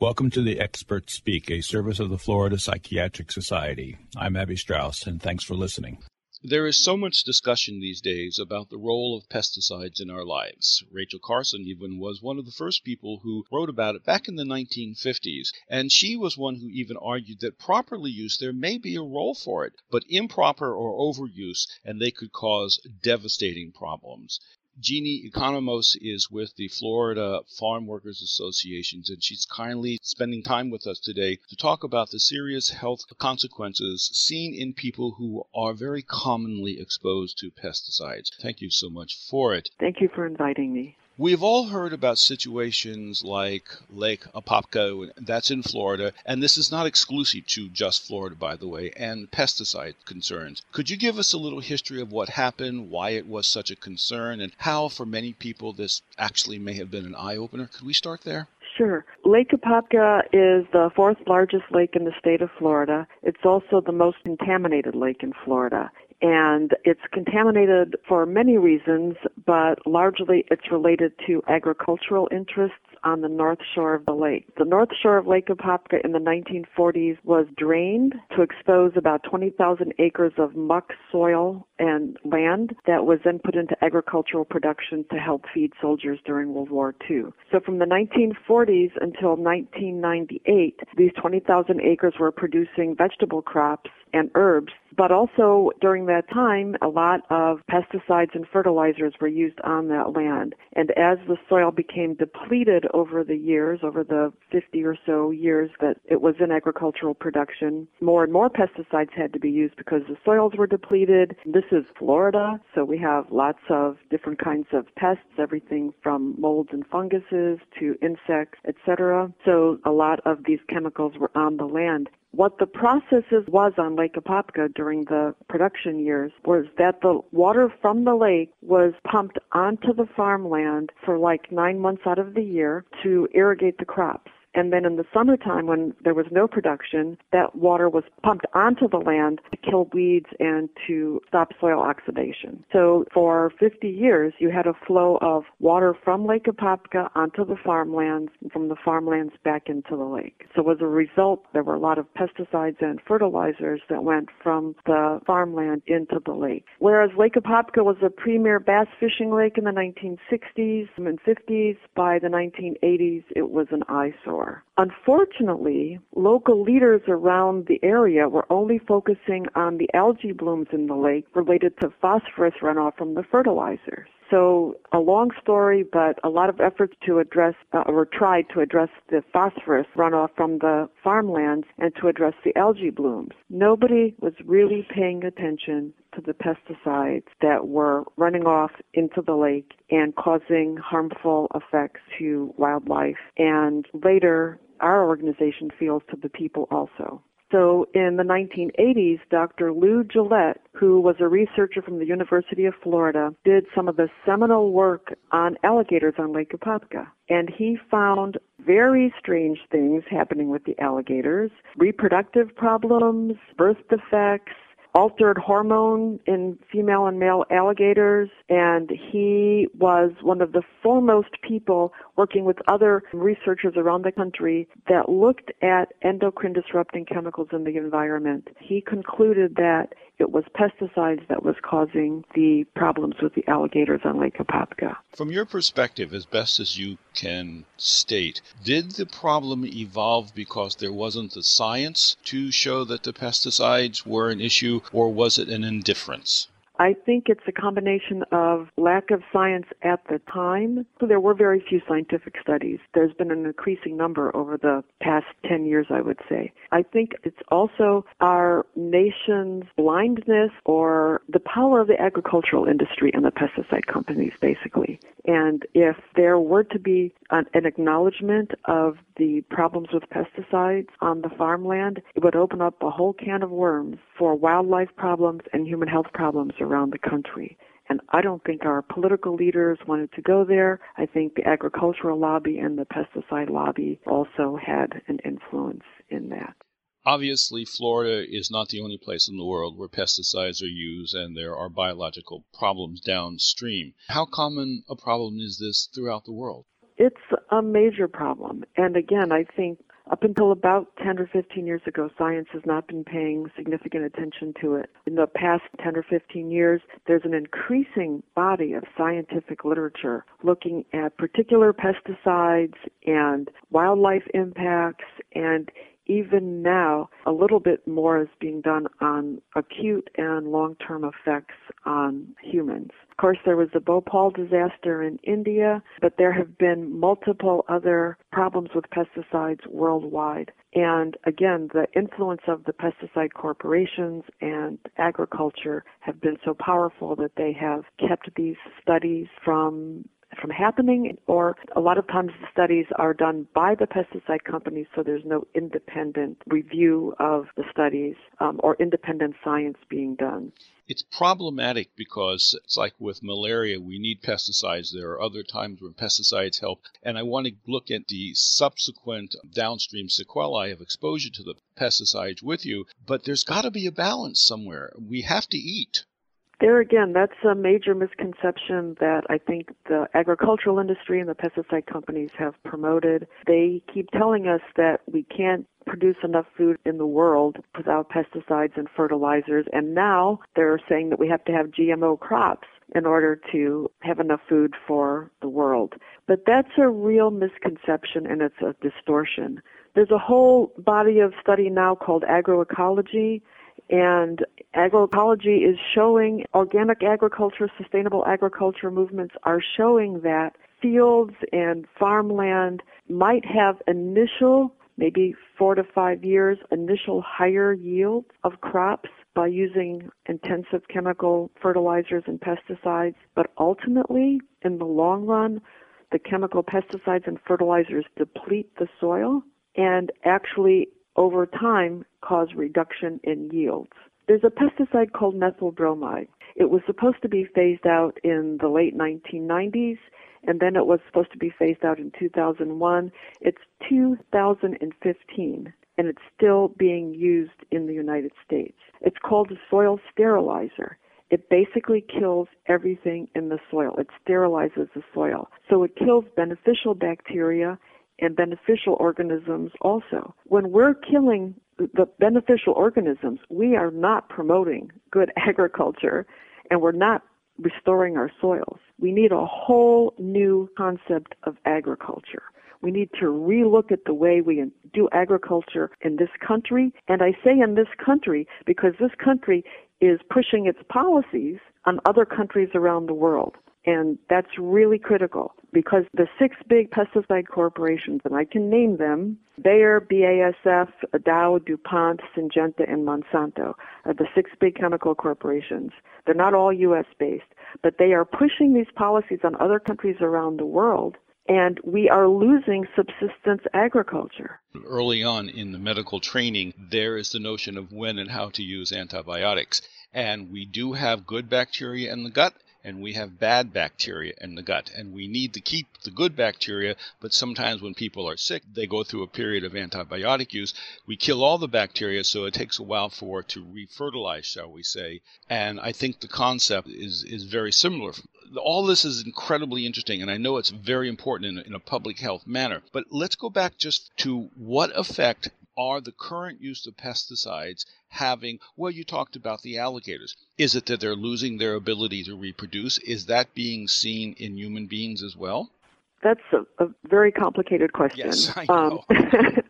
Welcome to the Experts Speak, a service of the Florida Psychiatric Society. I'm Abby Strauss, and thanks for listening. There is so much discussion these days about the role of pesticides in our lives. Rachel Carson even was one of the first people who wrote about it back in the 1950s, and she was one who even argued that properly used there may be a role for it, but improper or overuse and they could cause devastating problems. Jeannie Economos is with the Florida Farm Workers Associations, and she's kindly spending time with us today to talk about the serious health consequences seen in people who are very commonly exposed to pesticides. Thank you so much for it. Thank you for inviting me. We've all heard about situations like Lake Apopka, that's in Florida, and this is not exclusive to just Florida, by the way, and pesticide concerns. Could you give us a little history of what happened, why it was such a concern, and how, for many people, this actually may have been an eye opener? Could we start there? Sure. Lake Apopka is the fourth largest lake in the state of Florida. It's also the most contaminated lake in Florida and it's contaminated for many reasons, but largely it's related to agricultural interests on the north shore of the lake. The north shore of Lake Apopka in the 1940s was drained to expose about 20,000 acres of muck soil and land that was then put into agricultural production to help feed soldiers during World War II. So from the 1940s until 1998, these 20,000 acres were producing vegetable crops and herbs. But also during that time, a lot of pesticides and fertilizers were used on that land. And as the soil became depleted over the years, over the 50 or so years that it was in agricultural production, more and more pesticides had to be used because the soils were depleted. This is Florida, so we have lots of different kinds of pests, everything from molds and funguses to insects, etc. So a lot of these chemicals were on the land. What the processes was on Lake Apopka during the production years was that the water from the lake was pumped onto the farmland for like nine months out of the year to irrigate the crops. And then in the summertime, when there was no production, that water was pumped onto the land to kill weeds and to stop soil oxidation. So for 50 years, you had a flow of water from Lake Apopka onto the farmlands and from the farmlands back into the lake. So as a result, there were a lot of pesticides and fertilizers that went from the farmland into the lake. Whereas Lake Apopka was a premier bass fishing lake in the 1960s and 50s, by the 1980s, it was an eyesore. Unfortunately, local leaders around the area were only focusing on the algae blooms in the lake related to phosphorus runoff from the fertilizers. So a long story, but a lot of efforts to address uh, or tried to address the phosphorus runoff from the farmlands and to address the algae blooms. Nobody was really paying attention the pesticides that were running off into the lake and causing harmful effects to wildlife. And later, our organization feels to the people also. So in the 1980s, Dr. Lou Guillette, who was a researcher from the University of Florida, did some of the seminal work on alligators on Lake Apopka. And he found very strange things happening with the alligators, reproductive problems, birth defects, altered hormone in female and male alligators, and he was one of the foremost people working with other researchers around the country that looked at endocrine disrupting chemicals in the environment. He concluded that it was pesticides that was causing the problems with the alligators on Lake Apopka. From your perspective, as best as you can state, did the problem evolve because there wasn't the science to show that the pesticides were an issue, or was it an indifference? I think it's a combination of lack of science at the time. So there were very few scientific studies. There's been an increasing number over the past 10 years, I would say. I think it's also our nation's blindness or the power of the agricultural industry and the pesticide companies, basically. And if there were to be an, an acknowledgement of the problems with pesticides on the farmland, it would open up a whole can of worms for wildlife problems and human health problems around the country. And I don't think our political leaders wanted to go there. I think the agricultural lobby and the pesticide lobby also had an influence in that. Obviously, Florida is not the only place in the world where pesticides are used and there are biological problems downstream. How common a problem is this throughout the world? It's a major problem. And again, I think Up until about 10 or 15 years ago, science has not been paying significant attention to it. In the past 10 or 15 years, there's an increasing body of scientific literature looking at particular pesticides and wildlife impacts and even now, a little bit more is being done on acute and long-term effects on humans. Course, there was the Bhopal disaster in India, but there have been multiple other problems with pesticides worldwide. And again, the influence of the pesticide corporations and agriculture have been so powerful that they have kept these studies from from happening, or a lot of times the studies are done by the pesticide companies, so there's no independent review of the studies um, or independent science being done. It's problematic because it's like with malaria, we need pesticides. There are other times when pesticides help. And I want to look at the subsequent downstream sequelae of exposure to the pesticides with you. But there's got to be a balance somewhere. We have to eat. There again, that's a major misconception that I think the agricultural industry and the pesticide companies have promoted. They keep telling us that we can't produce enough food in the world without pesticides and fertilizers, and now they're saying that we have to have GMO crops in order to have enough food for the world. But that's a real misconception and it's a distortion. There's a whole body of study now called agroecology and agroecology is showing organic agriculture, sustainable agriculture movements are showing that fields and farmland might have initial, maybe four to five years, initial higher yields of crops by using intensive chemical fertilizers and pesticides. But ultimately, in the long run, the chemical pesticides and fertilizers deplete the soil and actually over time cause reduction in yields. There's a pesticide called methyl bromide. It was supposed to be phased out in the late 1990s and then it was supposed to be phased out in 2001. It's 2015 and it's still being used in the United States. It's called a soil sterilizer. It basically kills everything in the soil. It sterilizes the soil. So it kills beneficial bacteria and beneficial organisms also. When we're killing the beneficial organisms, we are not promoting good agriculture and we're not restoring our soils. We need a whole new concept of agriculture. We need to relook at the way we do agriculture in this country. And I say in this country because this country is pushing its policies on other countries around the world. And that's really critical because the six big pesticide corporations, and I can name them, Bayer, BASF, Dow, DuPont, Syngenta, and Monsanto are the six big chemical corporations. They're not all U.S. based, but they are pushing these policies on other countries around the world and we are losing subsistence agriculture. Early on in the medical training, there is the notion of when and how to use antibiotics. And we do have good bacteria in the gut, and we have bad bacteria in the gut. And we need to keep the good bacteria, but sometimes when people are sick, they go through a period of antibiotic use. We kill all the bacteria, so it takes a while for it to refertilize, shall we say. And I think the concept is, is very similar. All this is incredibly interesting, and I know it's very important in, in a public health manner. But let's go back just to what effect are the current use of pesticides having? Well, you talked about the alligators. Is it that they're losing their ability to reproduce? Is that being seen in human beings as well? That's a, a very complicated question. Yes, I know. Um,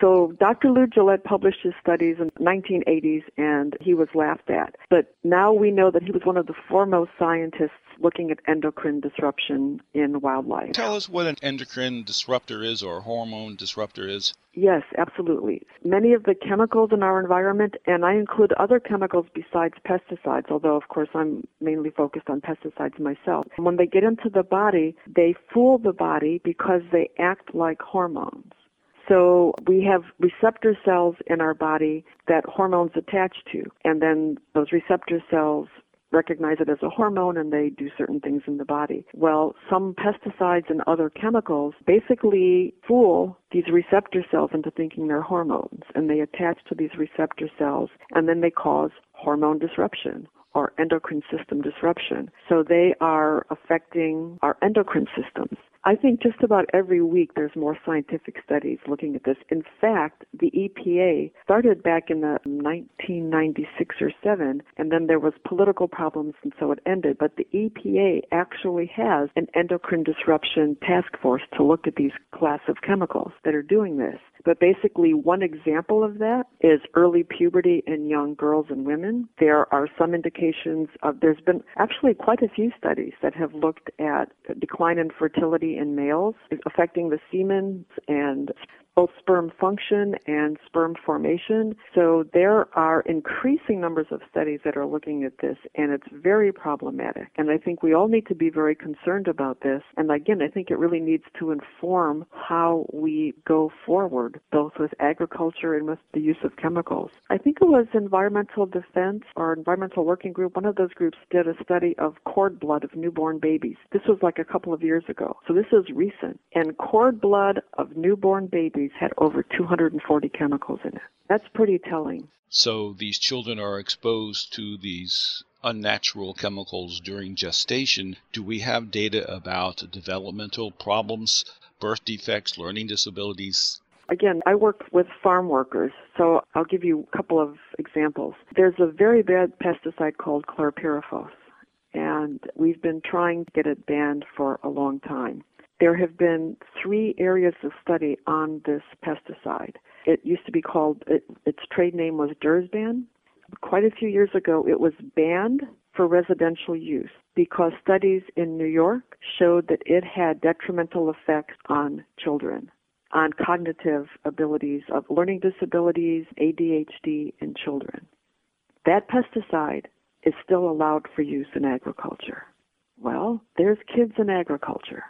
so Dr. Lou Guillette published his studies in the 1980s and he was laughed at. But now we know that he was one of the foremost scientists looking at endocrine disruption in wildlife. Tell us what an endocrine disruptor is or hormone disruptor is. Yes, absolutely. Many of the chemicals in our environment, and I include other chemicals besides pesticides, although of course I'm mainly focused on pesticides myself. When they get into the body, they fool the body because they act like hormones. So we have receptor cells in our body that hormones attach to, and then those receptor cells recognize it as a hormone and they do certain things in the body. Well, some pesticides and other chemicals basically fool these receptor cells into thinking they're hormones and they attach to these receptor cells and then they cause hormone disruption or endocrine system disruption. So they are affecting our endocrine systems. I think just about every week there's more scientific studies looking at this. In fact, the EPA started back in the 1996 or 7 and then there was political problems and so it ended, but the EPA actually has an endocrine disruption task force to look at these class of chemicals that are doing this. But basically, one example of that is early puberty in young girls and women. There are some indications of, there's been actually quite a few studies that have looked at decline in fertility in males, affecting the semen and both sperm function and sperm formation. So there are increasing numbers of studies that are looking at this, and it's very problematic. And I think we all need to be very concerned about this. And again, I think it really needs to inform how we go forward, both with agriculture and with the use of chemicals. I think it was Environmental Defense or Environmental Working Group, one of those groups did a study of cord blood of newborn babies. This was like a couple of years ago. So this is recent. And cord blood of newborn babies had over 240 chemicals in it. That's pretty telling. So these children are exposed to these unnatural chemicals during gestation. Do we have data about developmental problems, birth defects, learning disabilities? Again, I work with farm workers, so I'll give you a couple of examples. There's a very bad pesticide called chlorpyrifos, and we've been trying to get it banned for a long time. There have been three areas of study on this pesticide. It used to be called, it, its trade name was Dursban. Quite a few years ago, it was banned for residential use because studies in New York showed that it had detrimental effects on children, on cognitive abilities of learning disabilities, ADHD in children. That pesticide is still allowed for use in agriculture. Well, there's kids in agriculture.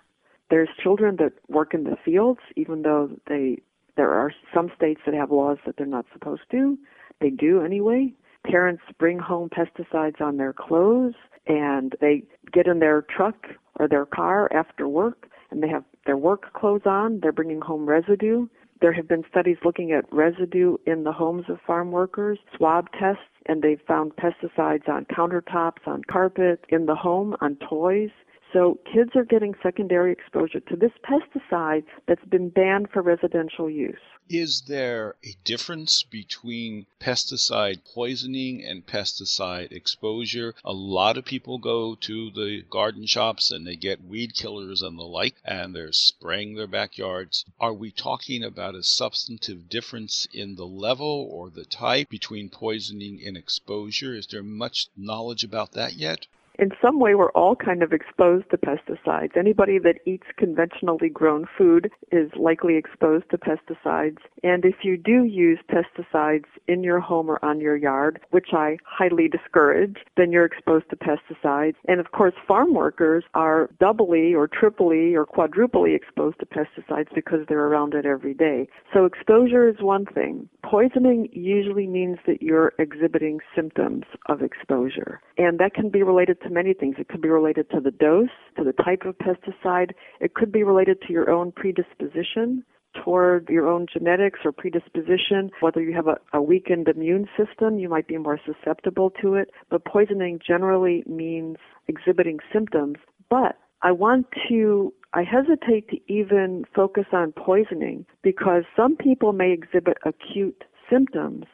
There's children that work in the fields, even though they there are some states that have laws that they're not supposed to. They do anyway. Parents bring home pesticides on their clothes and they get in their truck or their car after work and they have their work clothes on. They're bringing home residue. There have been studies looking at residue in the homes of farm workers, swab tests, and they've found pesticides on countertops, on carpet, in the home, on toys. So kids are getting secondary exposure to this pesticide that's been banned for residential use. Is there a difference between pesticide poisoning and pesticide exposure? A lot of people go to the garden shops and they get weed killers and the like, and they're spraying their backyards. Are we talking about a substantive difference in the level or the type between poisoning and exposure? Is there much knowledge about that yet? In some way we're all kind of exposed to pesticides. Anybody that eats conventionally grown food is likely exposed to pesticides. And if you do use pesticides in your home or on your yard, which I highly discourage, then you're exposed to pesticides. And of course, farm workers are doubly or triply or quadruply exposed to pesticides because they're around it every day. So exposure is one thing. Poisoning usually means that you're exhibiting symptoms of exposure. And that can be related to many things. It could be related to the dose, to the type of pesticide. It could be related to your own predisposition toward your own genetics or predisposition, whether you have a, a, weakened immune system, you might be more susceptible to it. But poisoning generally means exhibiting symptoms. But I want to, I hesitate to even focus on poisoning because some people may exhibit acute symptoms,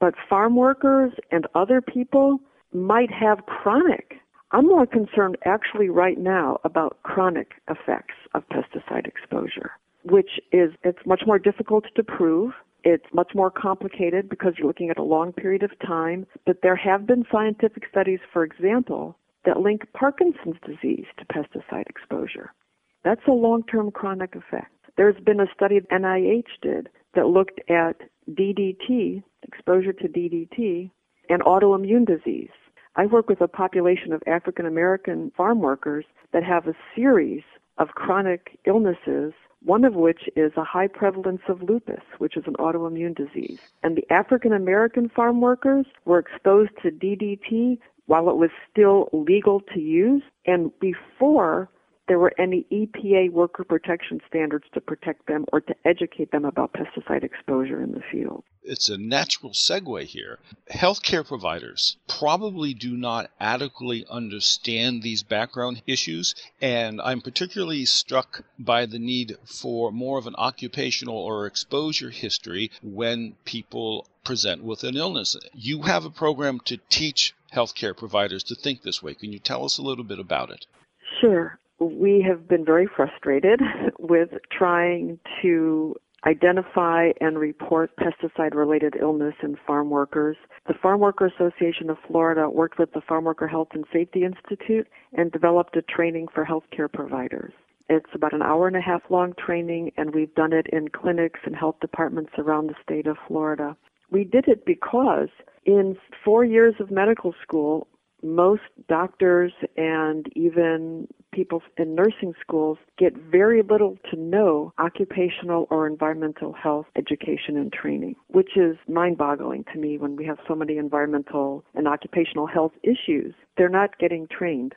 but farm workers and other people might have chronic I'm more concerned actually right now about chronic effects of pesticide exposure, which is, it's much more difficult to prove. It's much more complicated because you're looking at a long period of time, but there have been scientific studies, for example, that link Parkinson's disease to pesticide exposure. That's a long-term chronic effect. There's been a study that NIH did that looked at DDT, exposure to DDT, and autoimmune disease. I work with a population of African American farm workers that have a series of chronic illnesses, one of which is a high prevalence of lupus, which is an autoimmune disease. And the African American farm workers were exposed to DDT while it was still legal to use and before there were any EPA worker protection standards to protect them or to educate them about pesticide exposure in the field. It's a natural segue here. Healthcare providers probably do not adequately understand these background issues, and I'm particularly struck by the need for more of an occupational or exposure history when people present with an illness. You have a program to teach healthcare providers to think this way. Can you tell us a little bit about it? Sure. We have been very frustrated with trying to identify and report pesticide related illness in farm workers. The Farm Worker Association of Florida worked with the Farm Worker Health and Safety Institute and developed a training for healthcare providers. It's about an hour and a half long training, and we've done it in clinics and health departments around the state of Florida. We did it because in four years of medical school, most doctors and even people in nursing schools get very little to no occupational or environmental health education and training, which is mind boggling to me when we have so many environmental and occupational health issues. They're not getting trained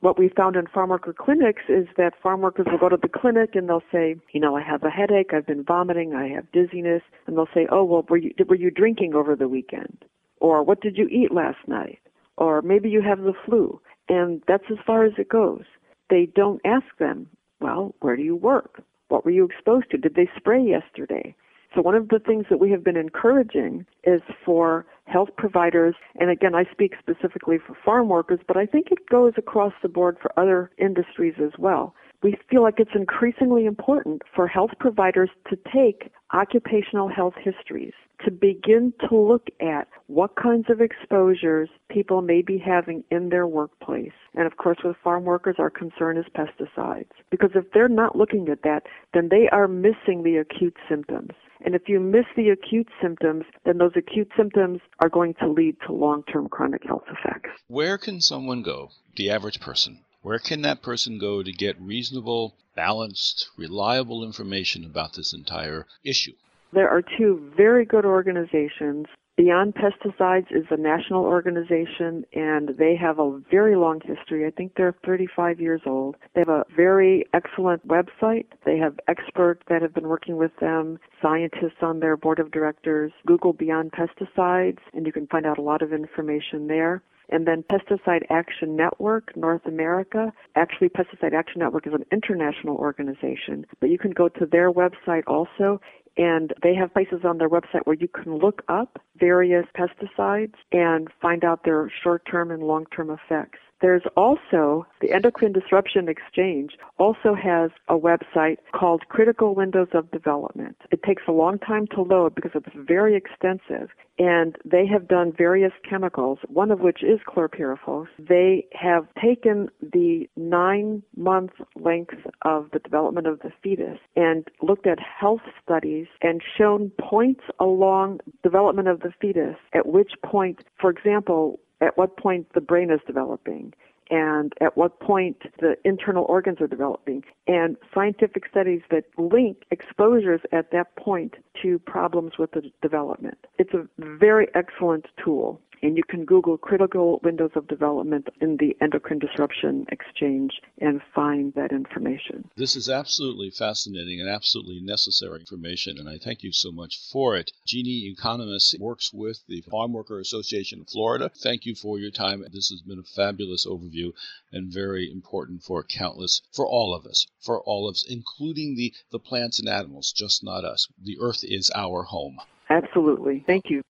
what we found in farm worker clinics is that farm workers will go to the clinic and they'll say, you know, I have a headache, I've been vomiting, I have dizziness, and they'll say, oh, well, were you were you drinking over the weekend, or what did you eat last night, or maybe you have the flu, and that's as far as it goes. They don't ask them, well, where do you work? What were you exposed to? Did they spray yesterday? So one of the things that we have been encouraging is for health providers, and again, I speak specifically for farm workers, but I think it goes across the board for other industries as well. We feel like it's increasingly important for health providers to take occupational health histories to begin to look at what kinds of exposures people may be having in their workplace. And of course, with farm workers, our concern is pesticides. Because if they're not looking at that, then they are missing the acute symptoms. And if you miss the acute symptoms, then those acute symptoms are going to lead to long term chronic health effects. Where can someone go, the average person? Where can that person go to get reasonable, balanced, reliable information about this entire issue? There are two very good organizations Beyond Pesticides is a national organization and they have a very long history. I think they're 35 years old. They have a very excellent website. They have experts that have been working with them, scientists on their board of directors. Google Beyond Pesticides and you can find out a lot of information there. And then Pesticide Action Network, North America. Actually, Pesticide Action Network is an international organization, but you can go to their website also and they have places on their website where you can look up various pesticides and find out their short-term and long-term effects. There's also the Endocrine Disruption Exchange also has a website called Critical Windows of Development. It takes a long time to load because it's very extensive and they have done various chemicals, one of which is chlorpyrifos. They have taken the nine month length of the development of the fetus and looked at health studies and shown points along development of the fetus at which point, for example, at what point the brain is developing and at what point the internal organs are developing and scientific studies that link exposures at that point to problems with the development. It's a very excellent tool and you can Google critical windows of development in the endocrine disruption exchange and find that information. This is absolutely fascinating and absolutely necessary information, and I thank you so much for it. Jeannie Economos works with the Farm Worker Association of Florida. Thank you for your time. This has been a fabulous overview and very important for countless, for all of us, for all of us, including the, the plants and animals, just not us. The earth is our home. Absolutely. Thank you.